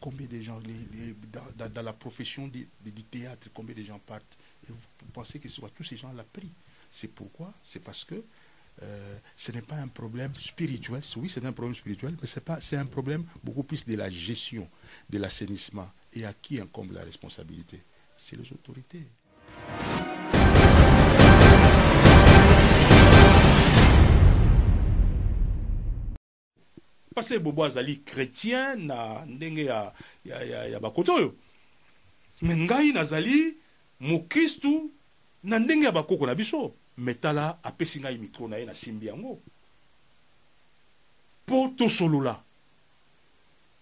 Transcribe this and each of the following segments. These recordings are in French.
combien de gens, dans, la profession du théâtre, combien de gens partent Et vous pensez que ce soit tous ces gens là pris. C'est pourquoi C'est parce que euh, ce n'est pas un problème spirituel. Oui, c'est un problème spirituel, mais c'est un problème beaucoup plus de la gestion, de l'assainissement. Et à qui incombe la responsabilité? C'est les autorités. Parce que bobo azali chrétien na ndenge ya, ya, ya, ya bakoto oyo. Me ngai nazali mokristu na ndenge ya bakoko na biso. Me tala apesi ngai mikro na ye nasimbi yango. Mpo tosolola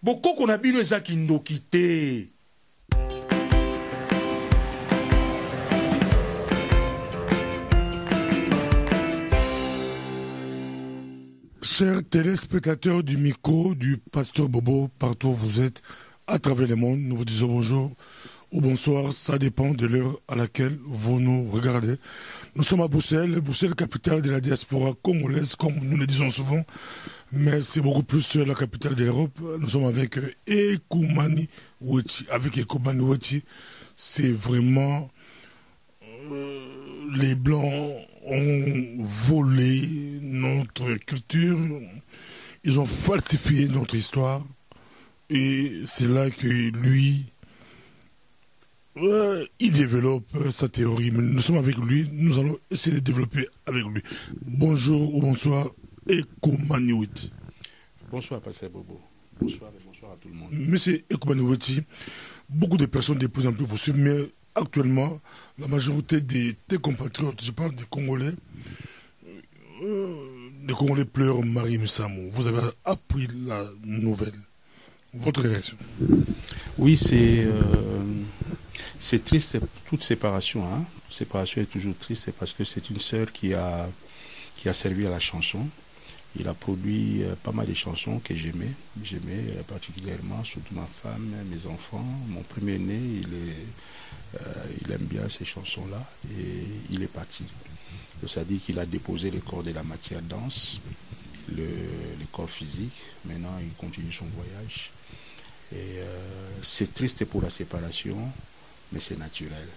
bokoko na bino eza kindoki te Chers téléspectateurs du micro du Pasteur Bobo, partout où vous êtes, à travers le monde, nous vous disons bonjour ou bonsoir, ça dépend de l'heure à laquelle vous nous regardez. Nous sommes à Bruxelles, Bruxelles, capitale de la diaspora congolaise, comme nous le disons souvent, mais c'est beaucoup plus la capitale de l'Europe. Nous sommes avec Ekoumani Weti. Avec Ekoumani Weti, c'est vraiment euh, les Blancs ont volé notre culture, ils ont falsifié notre histoire, et c'est là que lui, il développe sa théorie. Mais nous sommes avec lui, nous allons essayer de développer avec lui. Bonjour ou bonsoir, Ekomaniwiti. Bonsoir, Pasteur Bobo. Bonsoir et bonsoir à tout le monde. Monsieur Ekomaniwiti, beaucoup de personnes de plus en plus vous suivent, mais actuellement, la majorité des, tes compatriotes, je parle des Congolais, euh, des Congolais pleurent Marie Musamou. Vous avez appris la nouvelle. Votre réaction? Oui, c'est euh, triste, toute séparation. Hein. Séparation est toujours triste parce que c'est une sœur qui a, qui a servi à la chanson. Il a produit euh, pas mal de chansons que j'aimais. J'aimais particulièrement, surtout ma femme, mes enfants. Mon premier-né, il, est, il aime bien ces chansons-là et il est parti. Ça dit qu'il a déposé le corps de la matière dense, le, corps physique. Maintenant, il continue son voyage. Et c'est triste pour la séparation, mais c'est naturel.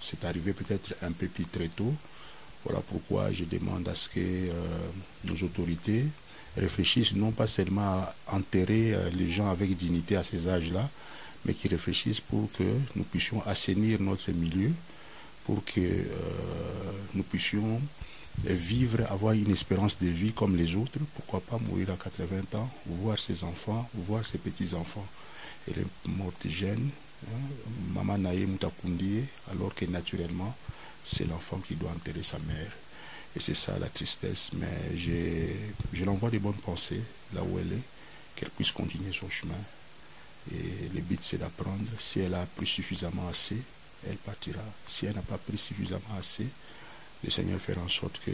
C'est arrivé peut-être un peu plus très tôt. Voilà pourquoi je demande à ce que euh, nos autorités réfléchissent non pas seulement à enterrer euh, les gens avec dignité à ces âges-là, mais qu'ils réfléchissent pour que nous puissions assainir notre milieu, pour que euh, nous puissions vivre, avoir une espérance de vie comme les autres, pourquoi pas mourir à 80 ans, voir ses enfants, voir ses petits-enfants. Elle est morte jeune, hein, maman Naye Mutakundi, alors que naturellement, c'est l'enfant qui doit enterrer sa mère. Et c'est ça la tristesse. Mais je l'envoie des bonnes pensées là où elle est, qu'elle puisse continuer son chemin. Et le but, c'est d'apprendre. Si elle a pris suffisamment assez, elle partira. Si elle n'a pas pris suffisamment assez, le Seigneur fera en sorte que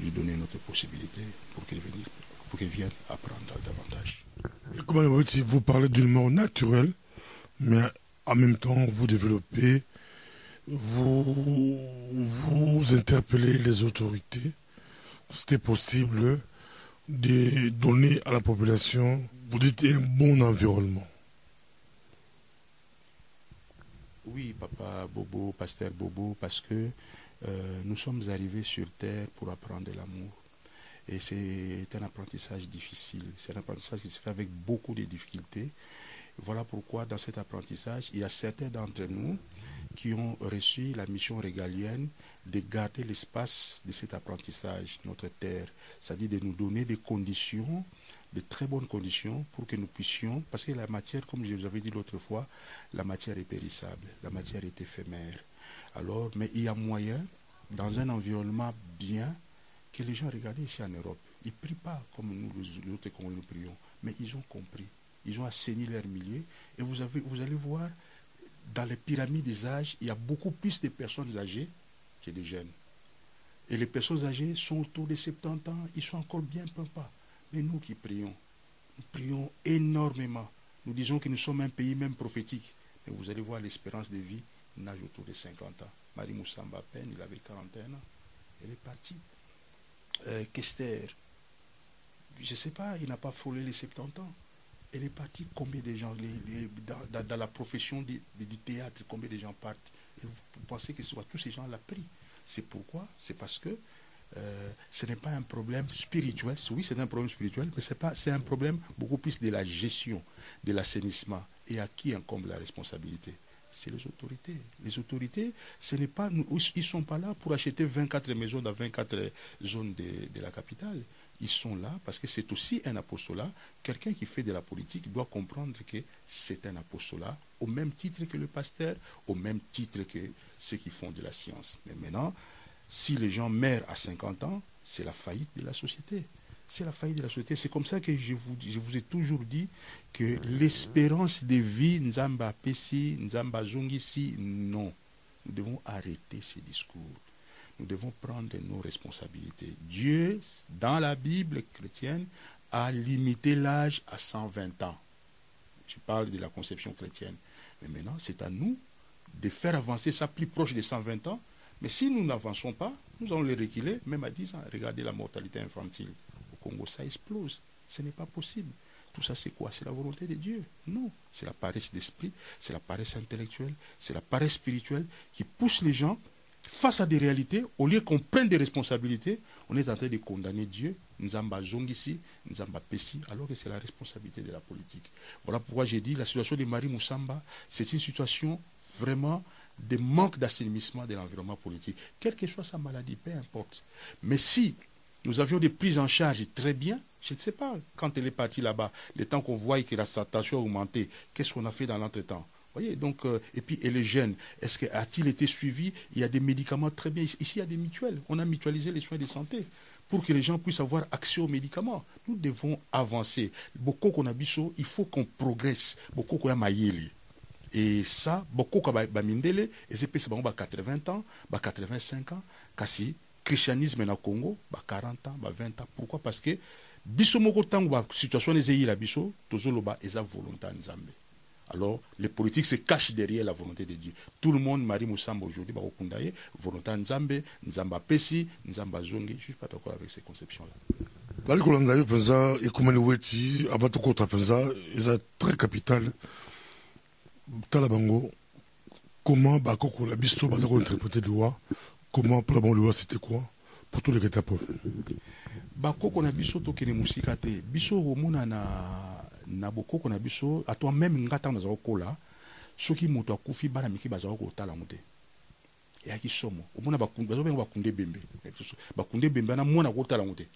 lui donner notre possibilité pour qu'elle vienne, vienne apprendre davantage. Comment vous parlez d'une mort naturelle, mais en même temps, vous développez, vous, vous interpellez les autorités. C'était possible de donner à la population, vous dites, un bon environnement. Oui, papa Bobo, pasteur Bobo, parce que euh, nous sommes arrivés sur terre pour apprendre l'amour. Et c'est un apprentissage difficile. C'est un apprentissage qui se fait avec beaucoup de difficultés. Voilà pourquoi dans cet apprentissage, il y a certains d'entre nous qui ont reçu la mission régalienne de garder l'espace de cet apprentissage, notre terre, c'est-à-dire de nous donner des conditions, de très bonnes conditions pour que nous puissions, parce que la matière, comme je vous avais dit l'autre fois, la matière est périssable, la matière est éphémère. Alors, mais il y a moyen, dans un environnement bien, que les gens regardent ici en Europe. Ils ne prient pas comme nous, les autres, comme nous prions, mais ils ont compris. Ils ont assaini leur milieu. Et vous, avez, vous allez voir, dans les pyramides des âges, il y a beaucoup plus de personnes âgées que de jeunes. Et les personnes âgées sont autour de 70 ans, ils sont encore bien pas. Mais nous qui prions, nous prions énormément. Nous disons que nous sommes un pays même prophétique. Mais vous allez voir l'espérance de vie nage autour de 50 ans. Marie Moussamba à peine, il avait 41 ans. Elle est partie. Euh, Kester, je ne sais pas, il n'a pas frôlé les 70 ans. Elle est partie, combien de gens, dans, la profession du, théâtre, combien de gens partent? Et Vous pensez que ce soit tous ces gens l'a pris? C'est pourquoi? C'est parce que euh, ce n'est pas un problème spirituel. Oui, c'est un problème spirituel, mais c'est pas, c'est un problème beaucoup plus de la gestion, de l'assainissement. Et à qui incombe la responsabilité C'est les autorités. Les autorités, ce n'est pas, ils sont pas là pour acheter 24 maisons dans 24 zones de, de la capitale. Ils sont là parce que c'est aussi un apostolat. Quelqu'un qui fait de la politique doit comprendre que c'est un apostolat au même titre que le pasteur, au même titre que ceux qui font de la science. Mais maintenant, si les gens meurent à 50 ans, c'est la faillite de la société. C'est la faillite de la société. C'est comme ça que je vous, ai toujours dit que l'espérance de vie, Nzamba Pessi, Nzamba Zongisi, non. Nous devons arrêter ces discours. Nous devons prendre nos responsabilités. Dieu, dans la Bible chrétienne, a limité l'âge à 120 ans. Je parle de la conception chrétienne. Mais maintenant, c'est à nous de faire avancer ça plus proche de 120 ans mais si nous n'avançons pas, nous allons les reculer, même à 10 ans. Regardez la mortalité infantile. Au Congo, ça explose. Ce n'est pas possible. Tout ça, c'est quoi? C'est la volonté de Dieu Non. C'est la paresse d'esprit, c'est la paresse intellectuelle, c'est la paresse spirituelle qui pousse les gens face à des réalités. Au lieu qu'on prenne des responsabilités, on est en train de condamner Dieu, Nzamba Zongisi, Nzamba Pessi, alors que c'est la responsabilité de la politique. Voilà pourquoi j'ai dit la situation de Marie Moussamba, c'est une situation vraiment des manques d'assainissement de l'environnement politique, quelle que soit sa maladie, peu importe. Mais si nous avions des prises en charge très bien, je ne sais pas, quand elle est partie là-bas, le temps qu'on voit que la tension a augmenté, qu'est-ce qu'on a fait dans l'entretemps? Voyez, donc, euh, et puis, et les jeunes, est-ce que a-t-il été suivi? Il y a des médicaments très bien. Ici, il y a des mutuelles. On a mutualisé les soins de santé pour que les gens puissent avoir accès aux médicaments. Nous devons avancer. Beaucoup qu'on a il faut qu'on progresse. Beaucoup qu'on a maillé. Et ça, beaucoup de mindele, et c'est 80 ans, 85 ans, kasi christianisme na Congo, 40 ans, 20 ans. Pourquoi? Parce que biso moko la situation ezei la biso, tozoloba eza volonté nzambe. Alors, les politiques se cachent derrière la volonté de Dieu. Tout le monde, Marie Moussamba aujourd'hui, bakokunda ye, volonté nzambe, nzamba pesi, nzamba zongi. Je suis pas d'accord avec ces conceptions-là. bali kolanda yo mpenza ekomani weti tokota mpenza eza très capital tala bango comment bakokola biso baza kointerpréter loi comment la bonne loi c'était quoi? Pour tous les étapes bakoko na biso tokende mosika te. Biso omona na na bokoko na biso atwa meme nga ntango nazala kokola soki moto akufi bana mike bazala kotala yango te. Eyaki somo. Omona bazobenga bakunde ebembe bakunde ebembe wana mwana kotala yango te.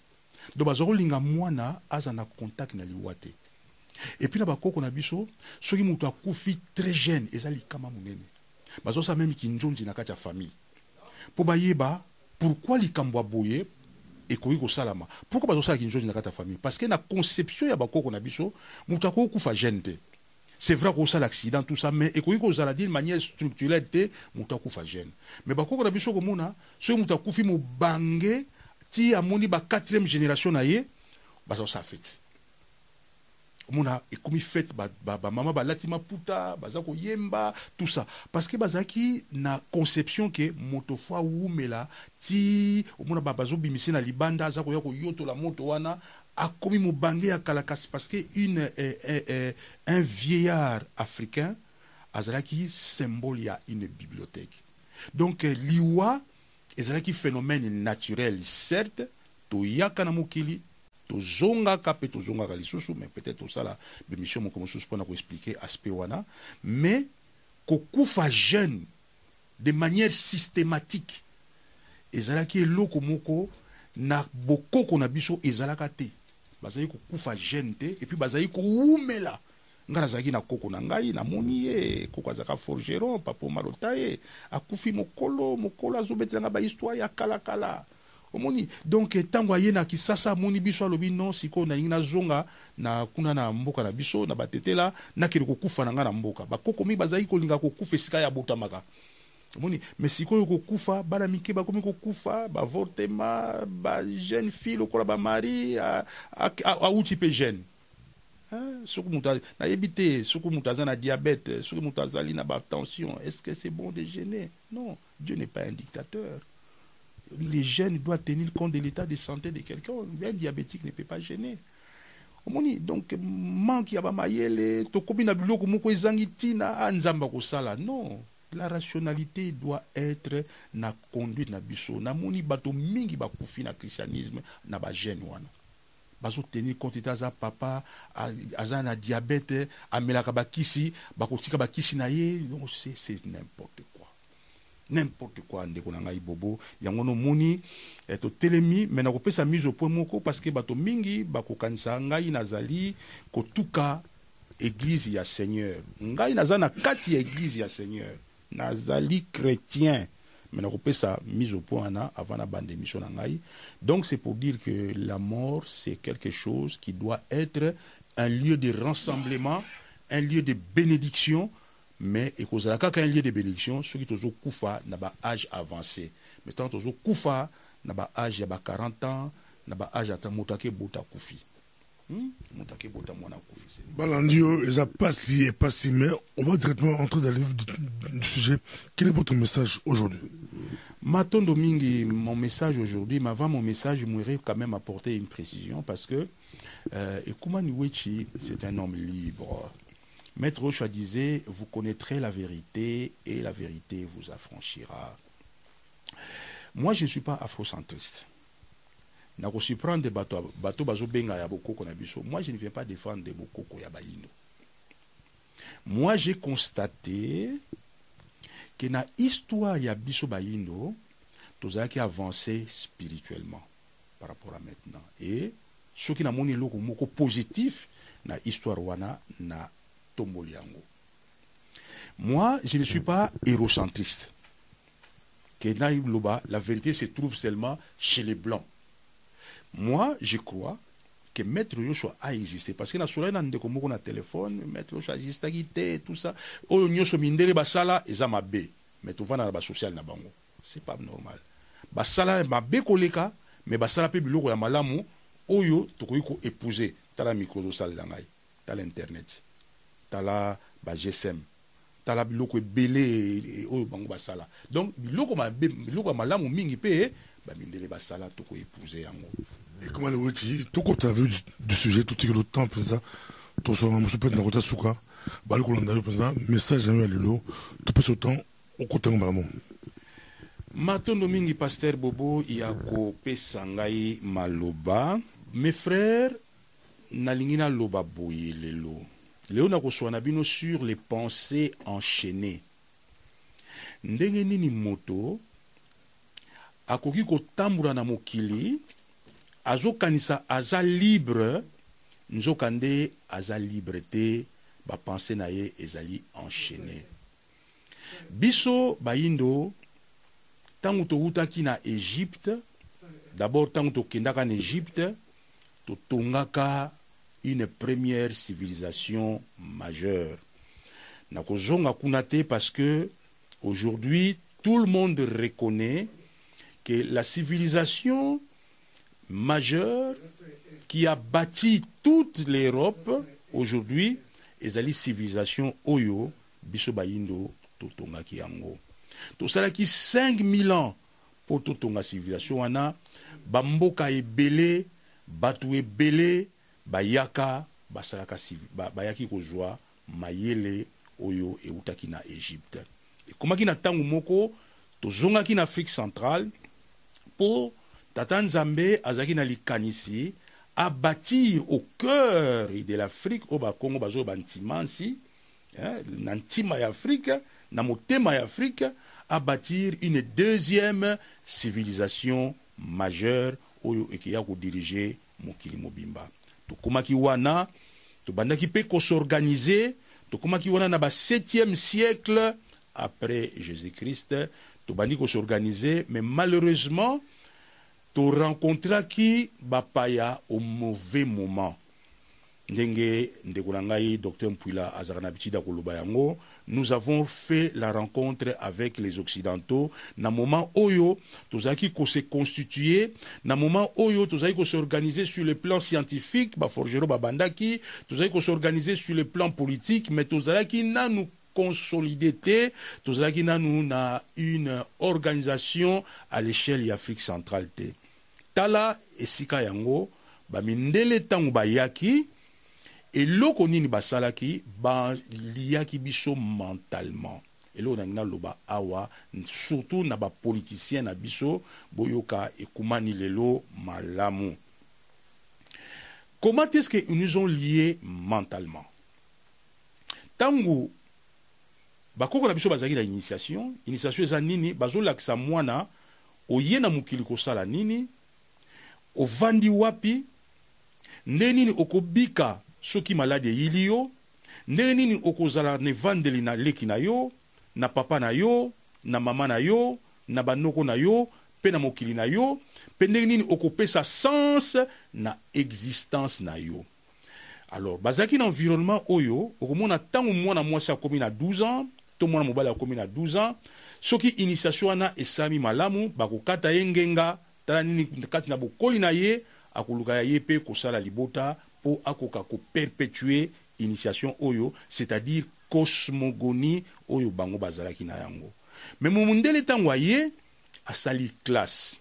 Kolinga mwana aza na contact na liwa epuis na bakoko na biso soki moto akufi très jeune eza likama monene. Bazosala meme kinzonzi na kati ya famille. Mpo bayeba pourquoi likambo ya boye ekoki kosalama? Pourquoi bazosala kinzonzi na kati ya famille? Parce que na conception ya bakoko na biso moto akoki kokufa jeune te. C'est vrai kosala accident tout ça mais ekoki kozala d'une manière structurelle te moto akufa jeune. Mais bakoko na biso komona soki moto akufi mobange ti amoni ba quatrième génération na ye bazosala fete omona ekomi fete bamama balati maputa baza koyemba tout ça. Parce que bazalaki na conception ke moto fo awumela ti omona bazobimisi na libanda aza koya koyotola moto wana akomi mobange ya kala kasi. Parce que une, eh, eh, eh, un vieillard africain azalaki symbole ya une bibliothèque. Donc liwa ezalaki phénomène naturel certes toyaka na mokili tozongaka mpe tozongaka lisusu mais peut-être osala bemission moko mosusu mpona koexplike aspect wana. Mais kokufa jeune de manière systématique ezalaki eloko moko na bokoko na biso ezalaka te. Bazali kokufa jeune te epuis bazali kowumela. Ngai nazalaki na koko na ngai namoni ye koko azalaka forgeron papo malota ye akufi mokolo mokolo azobetela ngai bahistoire ya kalakala omoni. Donc ntango aye na kisasa amoni biso alobi non sikoyo nalingi nazonga na kuna na mboka na biso na batetela nakende kokufa na ngai na mboka. Bakoko mingi bazali kolinga kokufa esika ya botamaka. Omoni me sikoyo kokufa bana mike bakomi kokufa bavortema bajeune fille lokola bamari awuti mpe jeune. Soki moto nayebi te soki moto aza na diabete soki moto azali na batension est ce que c'est bon de gêner non dieu n'est pas un dictateur les jeunes doivent tenir compte de l'état de santé de quelqu'un. Un diabétique ne peut pas gêner. donc manque ya bamayele tokomi na biloko moko ezangi ntina a nzambe akosala. Non. La rationalité doit être na conduite na biso. Bato mingi na christianisme na wana. Bazotenir compte ete aza papa aza na diabete amelaka bakisi bakotika bakisi na ye. C'est n'importe n'importe quoi ndeko na ngai bobo. Yango nomoni eh, totelemi me na kopesa mise au point moko parce que bato mingi bakokanisa. Ngai nazali kotuka eglize ya seigneur. Ngai naza na kati ya eglize ya seigneur. Nazali chrétien. Me na kopesa mise au point wana avant na banda émission na ngai. Donc c'est pour dire que la mort c'est quelque chose qui doit être un lieu de rassemblement un lieu de bénédiction mais ekozala kaka un lieu de bénédiction soki tozokufa na baage avancé. Mais ntango tozokufa na baage ya ba 40 ans na baage ata moto akebota akufi Hmm? moto akebota mwana akufi Balandi oyo eza pasi et pasi mais on va directement entrer dans le du, sujet. Quel est votre message aujourd'hui? Matondo Mingi, mon message aujourd'hui, mais avant mon message, je voudrais quand même apporter une précision parce que euh, c'est un homme libre. Maître Rocha disait, vous connaîtrez la vérité et la vérité vous affranchira. Moi, je ne suis pas afrocentriste. moi je ne viens pas défendre de bokoko ya bayindo moi j'ai constaté que na histoire ya biso bayindo tozalaki avancé spirituellement par rapport à maintenant et soki namoni eloko moko positif na histoire wana na tomboli yango. Moi je ne suis pas hérocentriste que na loba la vérité se trouve seulement chez les blancs. Moi je crois que maître Yoshua a existé. Parce que na solai na ndeko moko na téléphone maître Yoshua existaki te tout ça. Oyo nyonso mindele basala eza mabe. Mais tovanda na basocial na bango. C'est pas normal. Basala mabe koleka mais basala mpe biloko ya malamu oyo tokoki koépouser tala micro ozosalela ngai tala internet tala ba gsm tala biloko ebele oyo bango basala. Donc biloko biloko ya malamu mingi mpe bamindele basala tokoépouser yango. Et comment le weti tout quand tu as vu du, sujet que le temps présent to so na musu pete na kota suka bali kolanda yo présent message yango ya lelo. To pesa autant okota ngo malamu matondo mingi paster bobo ya kopesa ngai maloba. Mes frères nalingi naloba boye lelo lelo nakoswa na bino sur les pensées enchaînées. Ndenge nini moto akoki kotambola na mokili azokanisa aza libre nzoka nde aza libre te bapense na ye ezali enchaîné biso bayindo ntango towutaki na egypte d'abord ntango tokendaka na egypte totongaka une première civilisation majeure. Nakozonga kuna te parce que aujourd'hui tout le monde reconnaît que la civilisation majeure qui a bâti toute l'Europe aujourd'hui ezali civilisation oyo biso bayindo totongaki yango. Tosalaki 5000 ans mpo totonga civilisation wana bamboka ebele bato ebele bayaka basalaka bayaki kozwa mayele oyo eutaki na egypte. Ekomaki na ntango moko tozongaki na afrique centrale mpo tata nzambe azalaki na likanisi abâtir au cœur de l'afrique oyo bakongo bazoyoba ntimansi hein, na ntima ya afrique na motema abâtir une deuxième civilisation majeure oyo ekeya kodirige mokili mobimba tokomaki wana tobandaki mpe kosorganize tokomaki wana na ba 7e siècle après jésus-christ tobandi kosorganize mais malheureusement torencontraki bapaya au mauvais moment. Ndenge ndeko na ngai dr mpuila azalaka na bitida koloba yango nous avons fait la rencontre avec les occidentaux. Na moment oyo tozalaki kose constituer na moment oyo tozalaki kosorganize sur le plan scientifique. Baforgero babandaki tozalaki kosorganize sur le plan politique. Mais tozalaki nanu consolidé. Te tozalaki nanu na une organisation à l'échelle ya afrique centrale. Te tala esika yango bamindele ntango bayaki eloko nini basalaki baliaki biso mentalement. Eloko nangi naloba awa surtout na bapoliticien na biso boyoka ekumani lelo malamu comment est-ce que nous ont liés mentalement? Ntango bakoko na biso bazalaki na initiation. Initiation eza nini bazolakisa mwana oye na mokili kosala nini ovandi wapi nde nini okobika soki maladi eyili yo ndenge nini okozala na evandeli na leki na yo na papa na yo na mama na yo na banoko na yo mpe na mokili na yo mpe ndenge nini okopesa sens na existence na yo. Alors bazalaki na environnement oyo okomona ntango mwana mwasi akomi na 12 ans to mwana mobali akomi na 12 ans soki initiation wana esalami malamu bakokata ye ngenga tala nini kati na bokoli na ye akoluka ya ye mpe kosala libota mpo akoka koperpetue initiation oyo c'est-à-dire cosmogonie oyo bango bazalaki na yango. Me momundele ntango aye asali classe.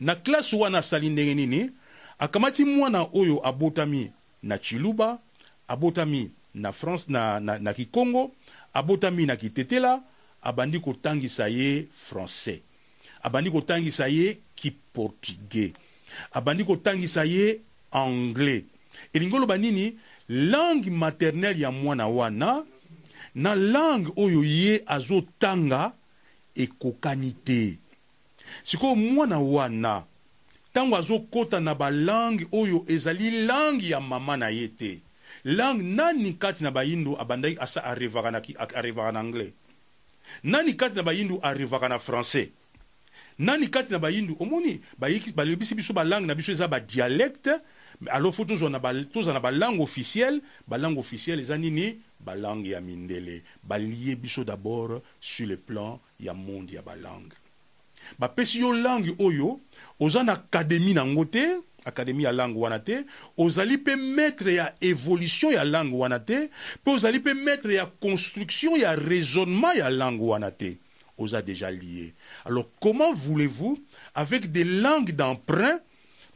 Na classe wana asali ndenge nini? Akamati mwana oyo abotami na chiluba abotami na france na, na, na kikongo abotami na kitetela abandi kotangisa ye français. Abandi kotangisa ye kiportugais abandi kotangisa ye anglais elingi oloba nini? Langue maternelle ya mwana wana na langue oyo ye azotanga ekokani te. Sikoyo mwana wana ntango azokɔta na balangue oyo ezali langue ya mama na ye te. Langue nani kati na bayindu abandaki asa arevaka na, arevaka na anglais? Nani kati na bayindu arevaka na français? Nani kati na bayindu omoni balebisi biso balangue na biso eza badialecte tozwa na balangue officielle balangue officielle eza nini balangue ya mindele. Balie biso d'abord sur le plan ya monde ya balangue bapesi yo langue oyo oza na akadémie nango te akadémie ya langue wana te ozali mpe maître ya évolution ya langue wana te mpe ozali mpe construction ya raisonnement ya langue wana te. Oza déjà lié. Alors comment voulez-vous avec des langues d'emprunt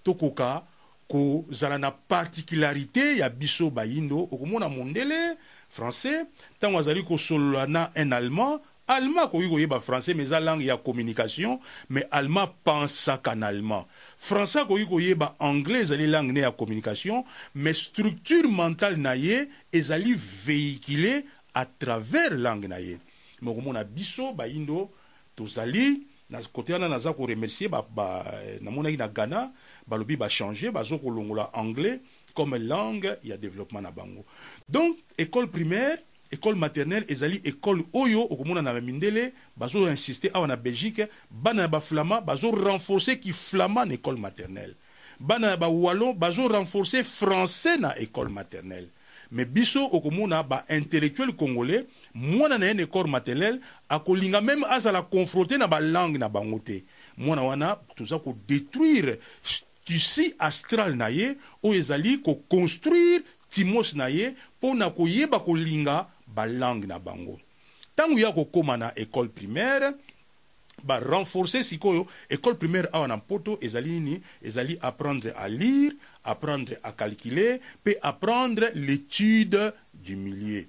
tokoka kozala na particularité ya biso bayindo okomona mondele français. Ntango azali kosolola na un allemand allemand akoki koyeba français mais eza langue ya communication mais allemand pensaka na allemand. Français akoki koyeba anglais ezali langue ne ya communication mais structure mentale na ye ezali véhicule à travers langue na ye. Me okomona biso bayindo tozali na kote wana naza koremercier namonaki na ghana balobi bachange bazo kolongola anglais comme langue ya développement na bango. Donc école primaire école maternelle ezali école oyo okomona na bamindele bazoinsiste awa na belgique bana ya baflama bazorenforce kiflama na école maternelle. Bana ya bawallon bazorenforce français na école maternelle. Me biso okomona baintellectuel congolais mwana na ye na école maternelle akolinga meme azala confronté na balangue na bango te. Mwana wana toza kodétruire tissu astral na ye oyo ezali koconstruire timos na ye mpo na koyeba kolinga balangue na bango. Ntango ya kokóma na école primaire barenforce sikoyo école primaire awa na mpoto ezali nini? Ezali apprendre à lire apprendre à calculer mpe apprendre l'étude du milieu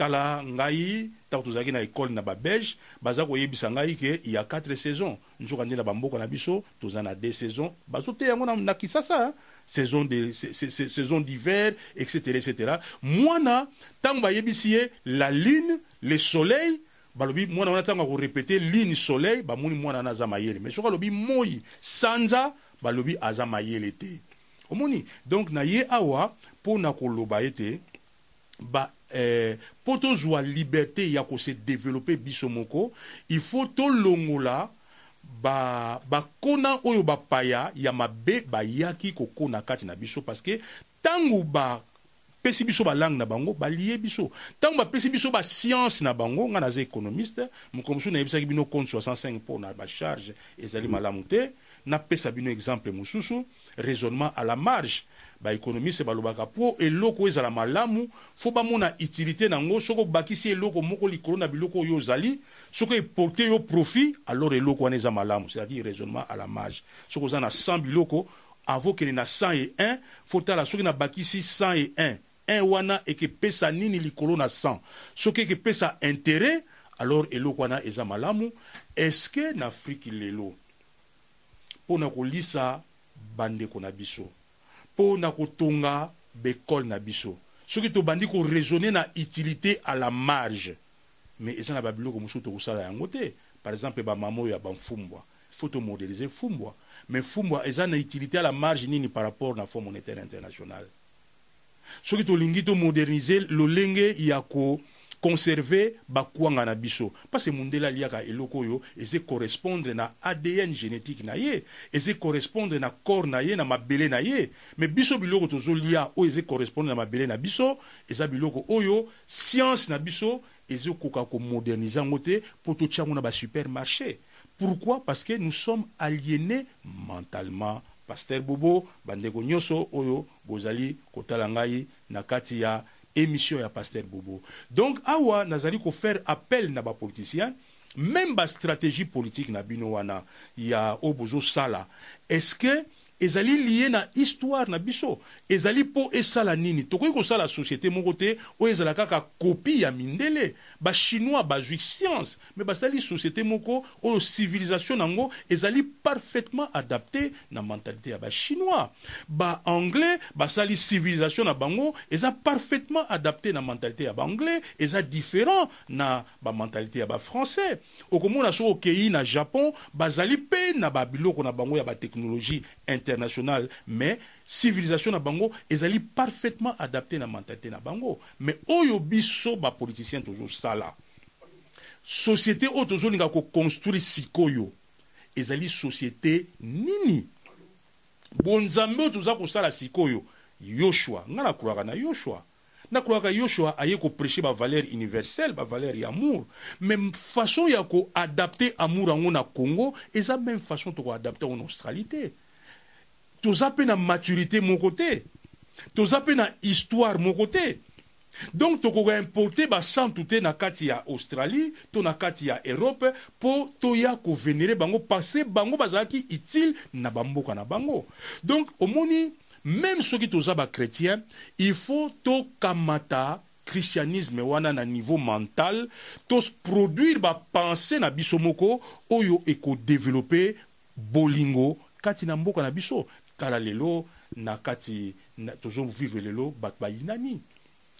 tala ngai ntango tozalaki na ekole na babelge baza koyebisa ngai ke ya 4 saison nzoka nde na bamboka na biso toza na 2 saison bazoteya yango na, na kisasa saison de saison d'hiver etc etc mwana ntango bayebisi ye la lune le soleil balobi mwana wana ntango akorepete lune soleil bamoni mwana wana aza mayele. Mais soki alobi moi sanza balobi aza mayele te. Omoni donc na ye awa mpo na koloba ete ba eh, mpo tozwa liberté ya kose développer biso moko il faut tolongola bakona ba oyo bapaya ya mabe bayaki kokona kati na biso. Parce que ntango bapesi biso balangue na bango balie biso. Ntango bapesi biso bascience na bango ngai naza économiste mokongo mosusu nayebisaki bino compte 65 mpo na bacharge ezali malamu te napesa bino exemple mosusu raisonnement à la marge. Baéconomiste balobaka mpo eloko ezala malamu fo bamona utilité nango soki obakisi eloko moko likolo na biloko oyo ozali soki eporte yo profit alors eloko wana eza malamu. C'est-à-dire raisonnement à la marge. Soki oza na 100 biloko avokende na 101 fo tala soki nabakisi 101 1 wana ekepesa nini likolo na 100 soki ekepesa intérêt alors eloko wana eza malamu. Eske na afriki lelo mpo na kolisa bandeko na biso mpo na kotonga bekole na biso. Soki tobandi koraisonne na utilité à la marge mais eza na babiloko mosusu tokosala yango te. Par exemple bamama oyo ya bamfumbwa faut tomodéliser fumbwa. Mais fumbwa eza na utilité à la marge nini par rapport na fonds monétaire international? Soki tolingi tomodernize lolenge ya ko conserver bakwanga na biso. Parce mundele aliaka eloko oyo eze correspondre na adn génétique na ye eze correspondre na corps na ye na mabele na ye. Me biso biloko tozolia oyo eze correspondre na mabele na biso eza biloko oyo science na biso ezokoka komodernize yango te mpo totia yango na basupermarché pourquoi? Parce que nous sommes aliénés mentalement. Paster bobo bandeko nyonso oyo bozali kotala ngai na kati ya émission ya paster bobo. Donc awa nazali kofaire appel na bapoliticien même bastratégie politique na bino wana ya oyo bozosala est ce que ezali lie na histoire na biso? Ezali mpo esala nini? Tokoki kosala société moko te oyo ezala kaka kopi ya mindele bachinois bazwi science. Me basali société moko oyo civilisation nango ezali parfaitement adapté na mentalité ya bachinois baanglais basali civilisation na bango eza parfaitement adapté na mentalité ya baanglais eza différent na bamentalité ya bafrançais okomona soki okei na japon bazali mpe na babiloko na bango ya batechnologie internationale. Mais civilisation na bango ezali parfaitement adapté na mentalité na bango. Mais oyo biso bapoliticien tozosala société oyo tozolinga koconstruire sikoyo ezali société nini? Bonzambe oyo toza kosala sikoyo yoshua ngai nakulaka na yoshua. Nakulaka yoshua aye koprêche bavaleur universelle bavaleur ya amour mais façon ya koadapte amour yango na congo eza même façon tokoadapte yango na australie toza mpe na maturité moko te toza mpe na histoire moko te donc tokoka importe basantu te na kati ya australie to na kati ya europe mpo toya kovenere bango parce bango bazalaki utile na bamboka na bango. Donc omoni même soki toza bachrétien il faut tokamata christianisme wana na niveau mental toproduire bapense na biso moko oyo ekodevelope bolingo kati na mboka na biso tala lelo na kati tozovivre lelo bato bayinani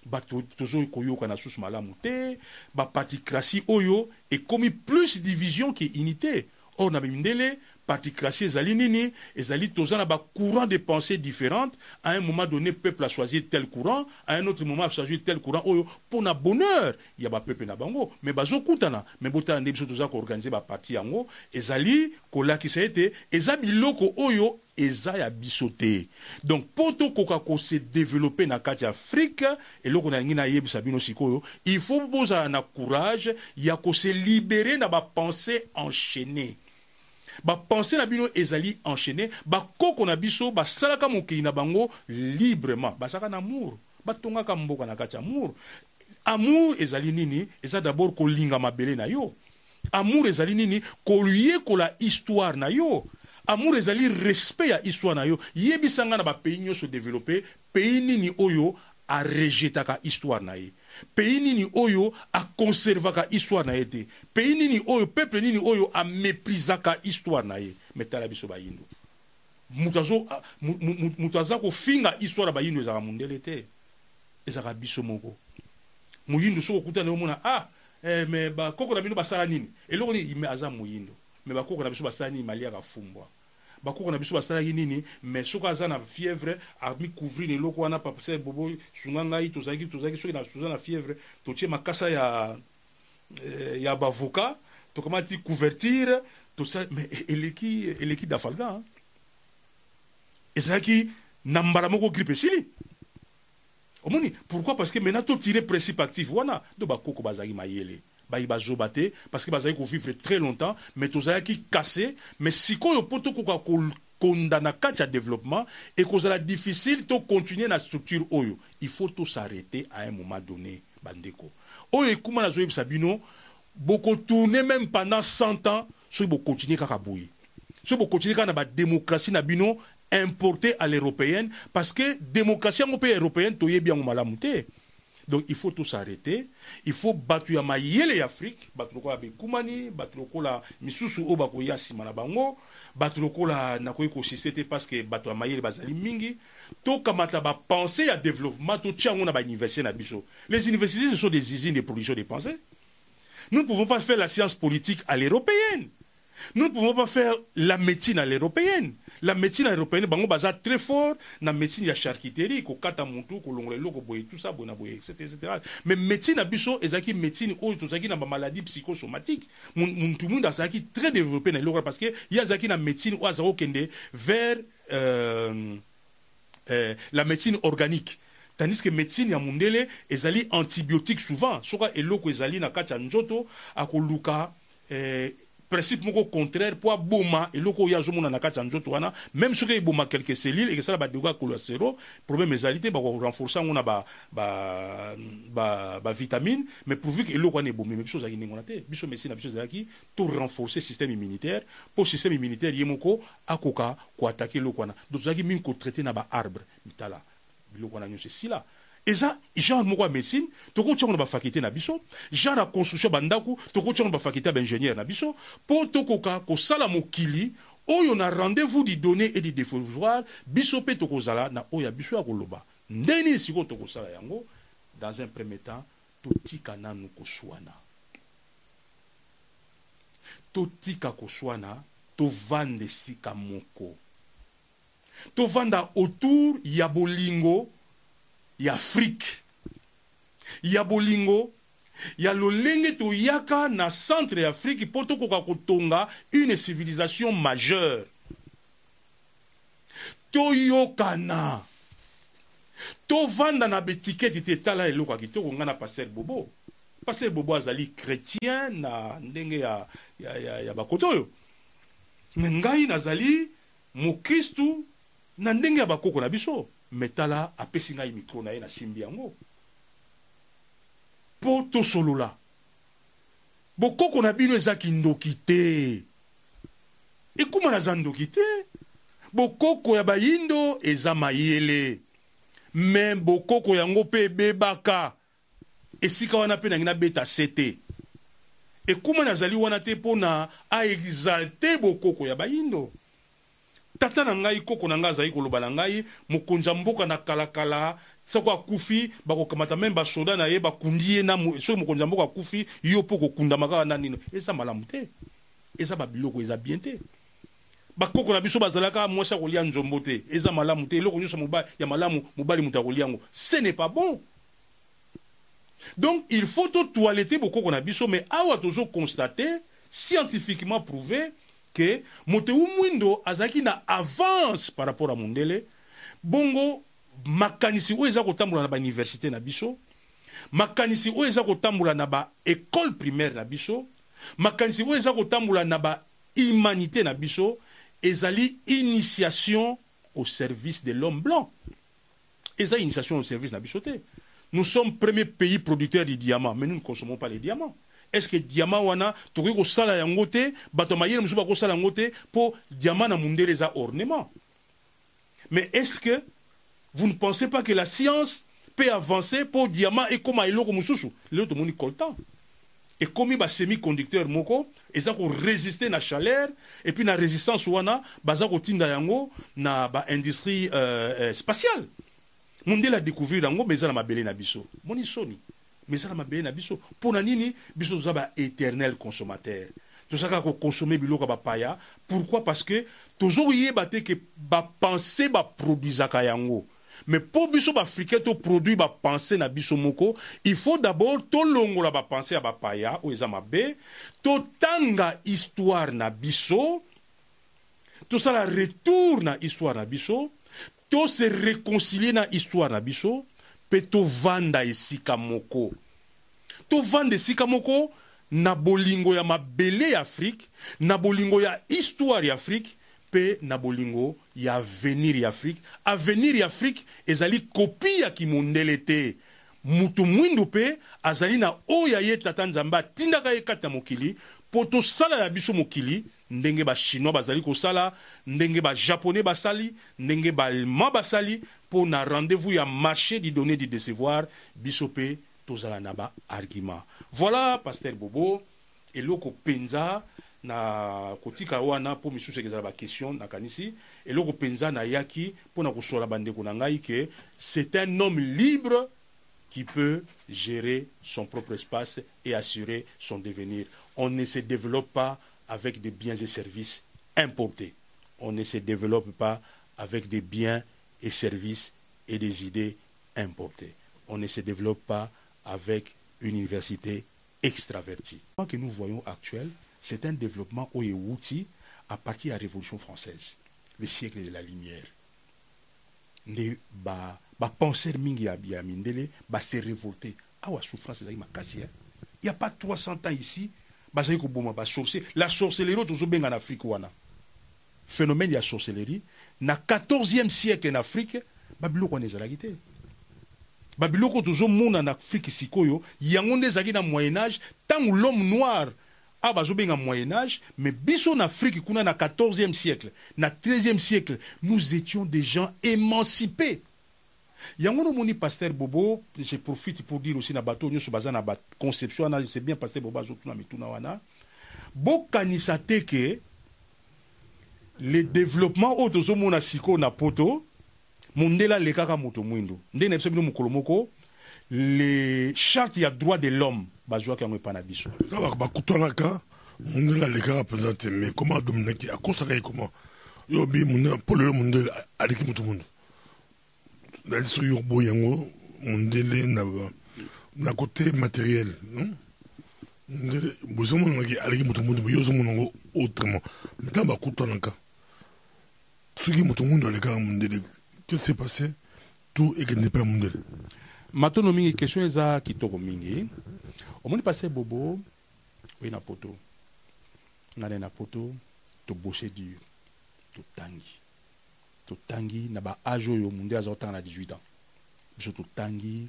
bato tozokoyoka na susu malamu te baparticratie oyo ekomi plus division ke unité. Or na bimindele particratie ezali nini? Ezali toza na bacourant de pensée différentes. À un moment donné peuple a choisi tel courant à un autre moment a choisi tel courant oyo. Mpo na bonheur ya bapeuple na bango. Me bazokutana me botala nde biso toza koorganize baparti yango. Ezali kolakisa ete eza biloko oyo eza ya biso te donc mpo tokoka kose développe na kati ya afrique eloko nalingi nayebisa bino sikoyo. Il faut bozala na courage ya kose libere na bapense enchaîné bapense na bino ezali enchaîné bakoko na biso basalaka mokili na bango librement. Bazalaka na amour. Batongaka mboka na kati ya amour amour ezali nini? Eza d'abord kolinga mabele na yo. Amour ezali nini? Koyekola histoire na yo amour ezali respect ya histoire na yo. Yebisanga na bapays nyonso développe pays nini oyo arejetaka histoire na ye. Pays nini oyo akonservaka histoire na ye te. Pays nini oyo peuple nini oyo améprisaka histoire na ye. Me tala biso bayindo moto aza kofinga histoire ya bayindo ezalaka mondele te. Ezalaka biso moko. Moyindo soki okutana omona ah eh, me bakoko na bino basala nini? Eloko nini? Me aza moyindo me bakoko na biso basala nini? Maliaka fumbwa bakoko na biso basalaki nini? Mais soki aza na fièvre amikouvrir eloko wana papase bobo sunga ngai tozalaki tozalaki soki toza na fièvre totie makasa ya eh, ya bavoka tokamati couverture tosala mais eleki eleki dafalga ezalaki na mbala moko grippe esili. Omoni pourquoi? Parce que maintenant totire principe actif wana do bakoko bazalaki mayele bayi bazoba te parce que bazalaki kovivre très longtemps mais tozalaki kase mais sikoyo mpo tokoka kokonda na kati ya développement ekozala difficile tocontinue na structure oyo il faut tosarrêter à un moment donné bandeko. Oyo ekuma nazoyebisa bino bokotourne même pendant 100 ans soki bokontinue kaka boye soki bokontinue kaka na badémocratie na bino importer à l'européenne parce que démocratie yango mpe européenne toyebi yango malamu donc il faut tout s'arrêter il faut bato ya mayele ya afrique bato lokola bekumani bato lokola misusu oyo bakoya nsima na bango bato lokola nakoki kosise te parce que bato ya mayele bazali mingi. Tokamata bapense ya développement totia yango na bauniversité na biso les universités ce sont des usines de production de pensée nous ne pouvons pas faire la science politique à l'européenne nous ne pouvons pas faire la médecine à l'européenne. La médecine européenne bango baza très fort. Na médecine ya charcuterie kokata mutu kolongola eloko boye tout ça boye na boye etc etc mais médecine na biso ezalaki médecine oyo tozalaki na bamaladie psychosomatique. Mutu mundu azalaki très développé na eloko parce que ye azalaki na médecine oyo azalaki kokende vers euh, euh, la médecine organique. Tandis que médecine ya mundele ezali antibiotique souvent. Soka eloko ezali na kati ya nzoto akoluka eh, principe moko contraire mpo aboma eloko oyo azomona na kati ya nzoto wana même soki eboma quelques cellules ekesala badego ya cholestérol problème ezali te bakorenforce yango na bavitamine mais pourvu ke eloko wana ebomi me biso ozalaki ndenge wana te biso médecine na biso ezalaki to renforcer système immunitaire mpo système immunitaire ye moko akoka koatake eloko wana. Donc tozalaki mingi kotraite na baarbre mitala. Biloko wana nyonso esila eza genre moko ya médecine tokotia ngo na bafakulté na biso genre ya construction ya bandako tokotia ngo na bafakulté ya baingénieur na biso mpo tokoka kosala mokili oyo na rendez-vous du donner et du défouloir. Biso mpe tokozala na oyo ya biso ya koloba. Ndenge nini sikoyo tokosala yango dans un premier temps totika nanu koswana totika koswana tovanda esika moko. Tovanda autour ya bolingo ya afrique ya bolingo ya lolenge toyaka na centre ya afrique mpo tokoka kotonga une civilisation majeure. Toyokana tovanda na betiketi te tala eloko ya kitoko ngai na paster bobo. Paster bobo azali chrétien na ndenge ya, ya, ya, ya bakoto oyo. Me ngai nazali mokristu na ndenge ya bakoko na biso me tala apesi ngai mikro na ye nasimbi yango. Mpo tosolola. Bokoko na bino ezaki ndoki te. Ekuma naza ndoki te. Bokoko ya bayindo eza mayele. Me bokoko yango mpe ebebaka. Esika wana mpe nangi nabeta se te ekuma nazali wana te mpo na aexalte bokoko ya bayindo tata na ngai koko na ngai azali koloba na ngai mokonzi ya mboka na kalakala soko akufi bakokamata meme basoda na ye bakundi ye na soki mokonzi ya mboka akufi yo mpo kokundama kaka na nino eza malamu te. Eza babiloko eza bien te. Bakoko na biso bazalaka mwasi akolia nzombo te. Eza malamu te. Eloko nyonso ya malamu mobali moto akolia yango. Ce n'est pas bon. Donc il faut totoilete bokoko na biso mais awa tozokonstate scientifiquement prouvé ke moto mwindo azalaki na avance par rapport à mondele. Bongo makanisi oyo eza kotambola na bauniversité na biso makanisi oyo eza kotambola na primaire na biso makanisi oyo eza kotambola na bahumanité na biso ezali initiation au service de l'homme blanc. Eza initiation au service na biso nous sommes premier pays producteur du diamant mais nous ne consommons pas les diamants est ce que diamant wana tokoki kosala yango te bato ya mayele mosusu bakosala yango te mpo diamant na mundele eza ornement. Mais est ce que vous ne pensez pas que la science peut avancer mpo diamant ekóma eloko mosusu? Lelo tomoni coltan. Ekomi basemi-conducteur moko eza koresiste na chaleur epuis na résistance wana baza kotinda yango na baindustrie euh, euh, spatiale. Mondele adécouvrir yango mais eza na mabele na biso. Moni soni na mabele na biso mpo na nini biso toza baéternel consommateur. Tozalaka kokonsome biloko ya pourquoi? Parce que tozokoyeba te ke bapense baproduisaka yango mais mpo biso baafricain toproduit bapense na biso moko il faut d'abord tolongola bapense ya bapaya oyo eza mabe totanga histoire na biso tosala retour na histoire na biso tose réconcilie na histoire na biso mpe tovanda esika moko. Tovanda esika moko na bolingo ya mabele ya afrike na bolingo ya histoire ya afrike mpe na bolingo ya avenir ya afrike avenir ya afrike ezali kopi ya kimondele te. Mutu mwindu mpe azali na oyo aye tata nzambe atindaka ye kati na mokili mpo tosala na biso mokili ndenge bachinois bazali kosala ndenge bajaponais basali ndenge baallemand basali mpo na rendez-vous ya marché di donner di décevoir biso mpe tozala na baargument voilà paster bobo eloko mpenza na kotika wana mpo misusu ekezala baquestion nakanisi eloko mpenza nayaki mpo na kosola bandeko na ngai ke c'est un homme libre qui peut gérer son propre espace et assurer son devenir. On ne se développe pas avec des biens et services importés. On ne se développe pas avec des biens et services et des idées importées. On ne se développe pas avec une université extravertie. Ce que nous voyons actuel, c'est un développement au outil à partir de la Révolution française, le siècle de la lumière. Ne ba bapenser mingi ya, ya mindele base révolté awa souffrance ezalaki makasi il y a pas 300 ans ici bazali koboma basorcier la sorcellerie tozobenga na afrique wana phénomène ya sorcellerie na 14e siècle en afrique babiloko wana ezalaki te. Babiloko tozomona na afrique sikoyo yango nde ezalaki na moyen âge ntango l'homme noir awa bazobenga moyen âge mais biso na afrique kuna na 14e siècle na 13e siècle nous étions des gens émancipés. Yango nomoni paster bobo je profite pour dire aussi na bato nyonso baza na baconception c'est bien paster bobo azotuna mituna wana. Bokanisa te ke le développement oyo tozomona sikoyo na poto mondele alekaka moto mwindo. Ndenge na biso bino mokolo moko le charte ya droit de l'homme bazwaki yango epa na biso. Bakutanaka mondele alekaka mpenza te mais comment adominaki akosaka ye comment? Yo bi mpo lelo mondele aleki moto mundu nali soki yo boyi yango mondele na, na côté matériel non? Ndele bozomonanaki aleki moto mundu yo ozomona yango autrement. Ntango bakutanaka soki moto mundu alekaka tout ekende mpe ya mondele matono mingi question eza kitoko mingi. Omoni pase bobo oye na poto. Ngai na poto tobose dur. Totangi. Totangi na baage oyo na 18 ans. Biso totangi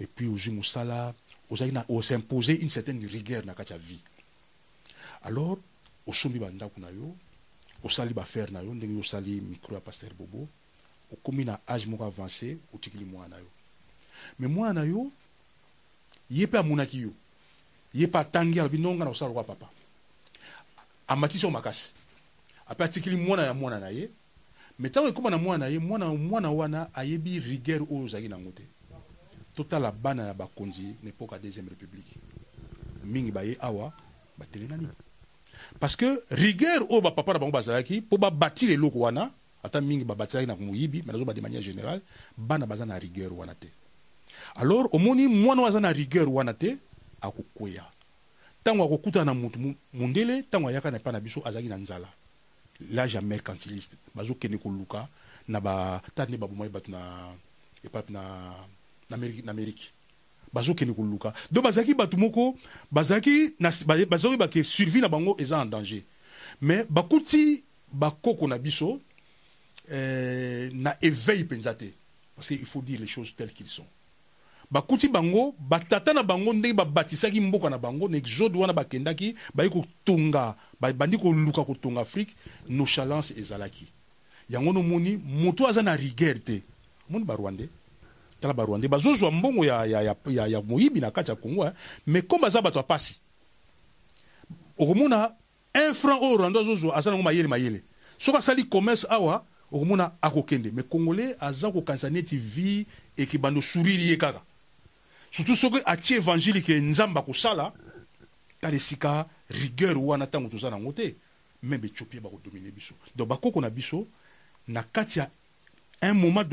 et puis ozwi mosala ozalaki na os'impose une certaine rigueur na kati vie. Alors na osali bafere na yo ndenge yo osali micro ya paster bobo okomi na age moko avancé otikili mwana na yo. Me mwana na yo ye mpe amonaki yo. Ye mpe atangi alobi nonga na kosala lokwa papa. Amatisi yo makasi. Ape atikili mwana ya mwana na ye. Me ntango ekóma na mwana na ye mwana, mwana wana ayebi rigueur oyo ozalaki nango te. Totala bana ya bakonzi na epoka ya deuxième république. Mingi baye awa batelengani parce que rigueur oyo bapapa na bango bazalaki mpo babatire eloko wana ata mingi babatisaki na moyibi me nazoba de manière générale bana baza na rigueur wana te. Alors omoni mwana oyo aza na rigueur wana te akokweya. Ntango akokutana na motu mondele ntango ayaka na epai na biso azalaki na nzala. L'âge ya mercantiliste bazokende koluka na bata nde babomaki bato na epape na, na, na amérike bazokende koluka donc bazalaki bato moko bazalaki bake survie na bango eza en danger. Mais bakuti bakoko na biso eh, na éveil mpenza te. Parce que il faut dire les choses telles qu'ils sont. Bakuti bango batata na bango ndenge babatisaki mboka na bango na exode wana bakendaki bayi kotonga bandi koluka kotonga afrique nonchalance ezalaki. Yango nomoni moto aza na rigueur te. Omoni barwandais tala barwandais bazozwa mbongo ya, ya, ya, ya, ya moyibi na kati ya comme baza bato ya pasi. Okomona un franc oyo rwanda azozwa aza nango mayele commerce awa okomona akokende. Mais congolais aza kokanisa neti vie ekibando suriri ye kaka. Surtout soki atie évangile ke nzambe akosala tala esika rigueur wana ntango toza nango te. Ethiopie bakodomine biso. Donc bakoko na biso na kati ya un moment